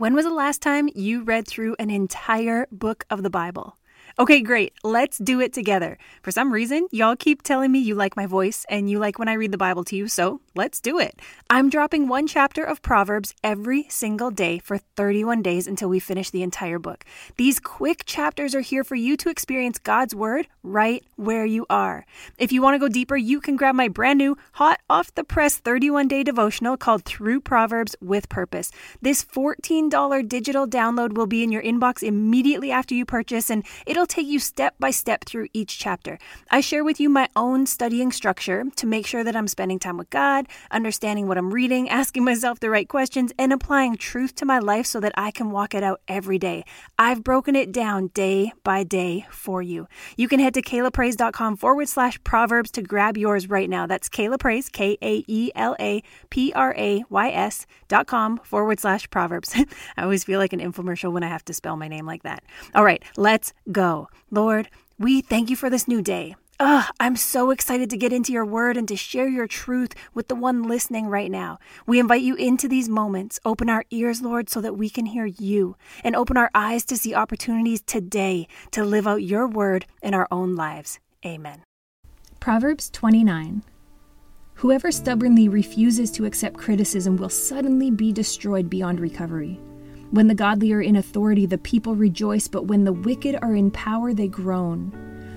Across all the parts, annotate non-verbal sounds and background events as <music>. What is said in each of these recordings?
When was the last time you read through an entire book of the Bible? Okay, great. Let's do it together. For some reason, y'all keep telling me you like my voice and you like when I read the Bible to you, so let's do it. I'm dropping one chapter of Proverbs every single day for 31 days until we finish the entire book. These quick chapters are here for you to experience God's Word right where you are. If you want to go deeper, you can grab my brand new, hot off the press 31 day devotional called Through Proverbs with Purpose. This $14 digital download will be in your inbox immediately after you purchase, and it'll take you step by step through each chapter. I share with you my own studying structure to make sure that I'm spending time with God, understanding what I'm reading, <laughs> asking myself the right questions, and applying truth to my life so that I can walk it out every day. I've broken it down day by day for you. You can head to kaelaprays.com forward slash proverbs to grab yours right now. That's Kaela Prays, K A E L A P R A Y S dot com forward slash proverbs. <laughs> I always feel like an infomercial when I have to spell my name like that. All right, let's go. Lord, we thank you for this new day. Ugh, I'm so excited to get into your word and to share your truth with the one listening right now. We invite you into these moments. Open our ears, Lord, so that we can hear you, and open our eyes to see opportunities today to live out your word in our own lives. Amen. Proverbs 29 Whoever stubbornly refuses to accept criticism will suddenly be destroyed beyond recovery. When the godly are in authority, the people rejoice, but when the wicked are in power, they groan.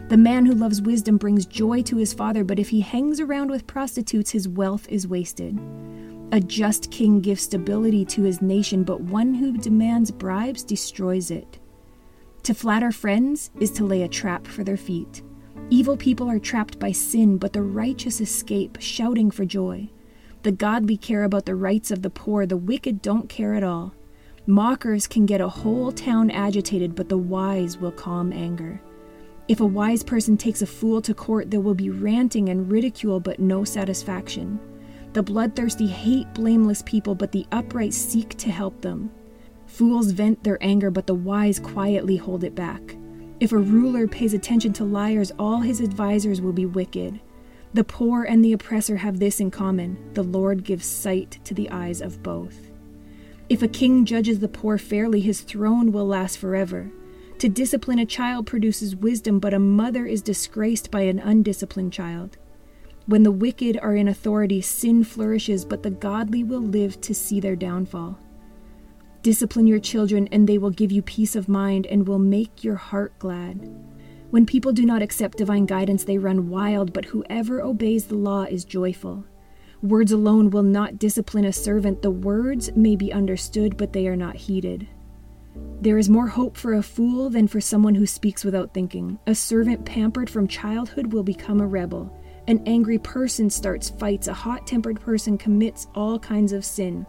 The man who loves wisdom brings joy to his father, but if he hangs around with prostitutes, his wealth is wasted. A just king gives stability to his nation, but one who demands bribes destroys it. To flatter friends is to lay a trap for their feet. Evil people are trapped by sin, but the righteous escape, shouting for joy. The godly care about the rights of the poor, the wicked don't care at all. Mockers can get a whole town agitated, but the wise will calm anger. If a wise person takes a fool to court, there will be ranting and ridicule, but no satisfaction. The bloodthirsty hate blameless people, but the upright seek to help them. Fools vent their anger, but the wise quietly hold it back. If a ruler pays attention to liars, all his advisers will be wicked. The poor and the oppressor have this in common the Lord gives sight to the eyes of both. If a king judges the poor fairly, his throne will last forever. To discipline a child produces wisdom, but a mother is disgraced by an undisciplined child. When the wicked are in authority, sin flourishes, but the godly will live to see their downfall. Discipline your children, and they will give you peace of mind and will make your heart glad. When people do not accept divine guidance, they run wild, but whoever obeys the law is joyful. Words alone will not discipline a servant. The words may be understood, but they are not heeded. There is more hope for a fool than for someone who speaks without thinking. A servant pampered from childhood will become a rebel. An angry person starts fights. A hot tempered person commits all kinds of sin.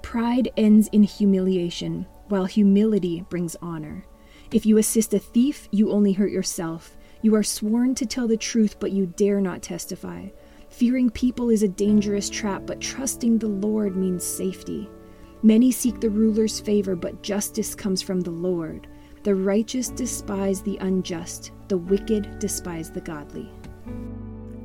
Pride ends in humiliation, while humility brings honor. If you assist a thief, you only hurt yourself. You are sworn to tell the truth, but you dare not testify. Fearing people is a dangerous trap, but trusting the Lord means safety. Many seek the ruler's favor, but justice comes from the Lord. The righteous despise the unjust, the wicked despise the godly.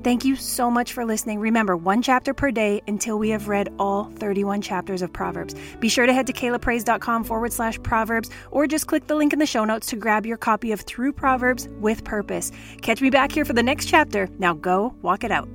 Thank you so much for listening. Remember, one chapter per day until we have read all 31 chapters of Proverbs. Be sure to head to kaelaprays.com forward slash Proverbs or just click the link in the show notes to grab your copy of Through Proverbs with Purpose. Catch me back here for the next chapter. Now go walk it out.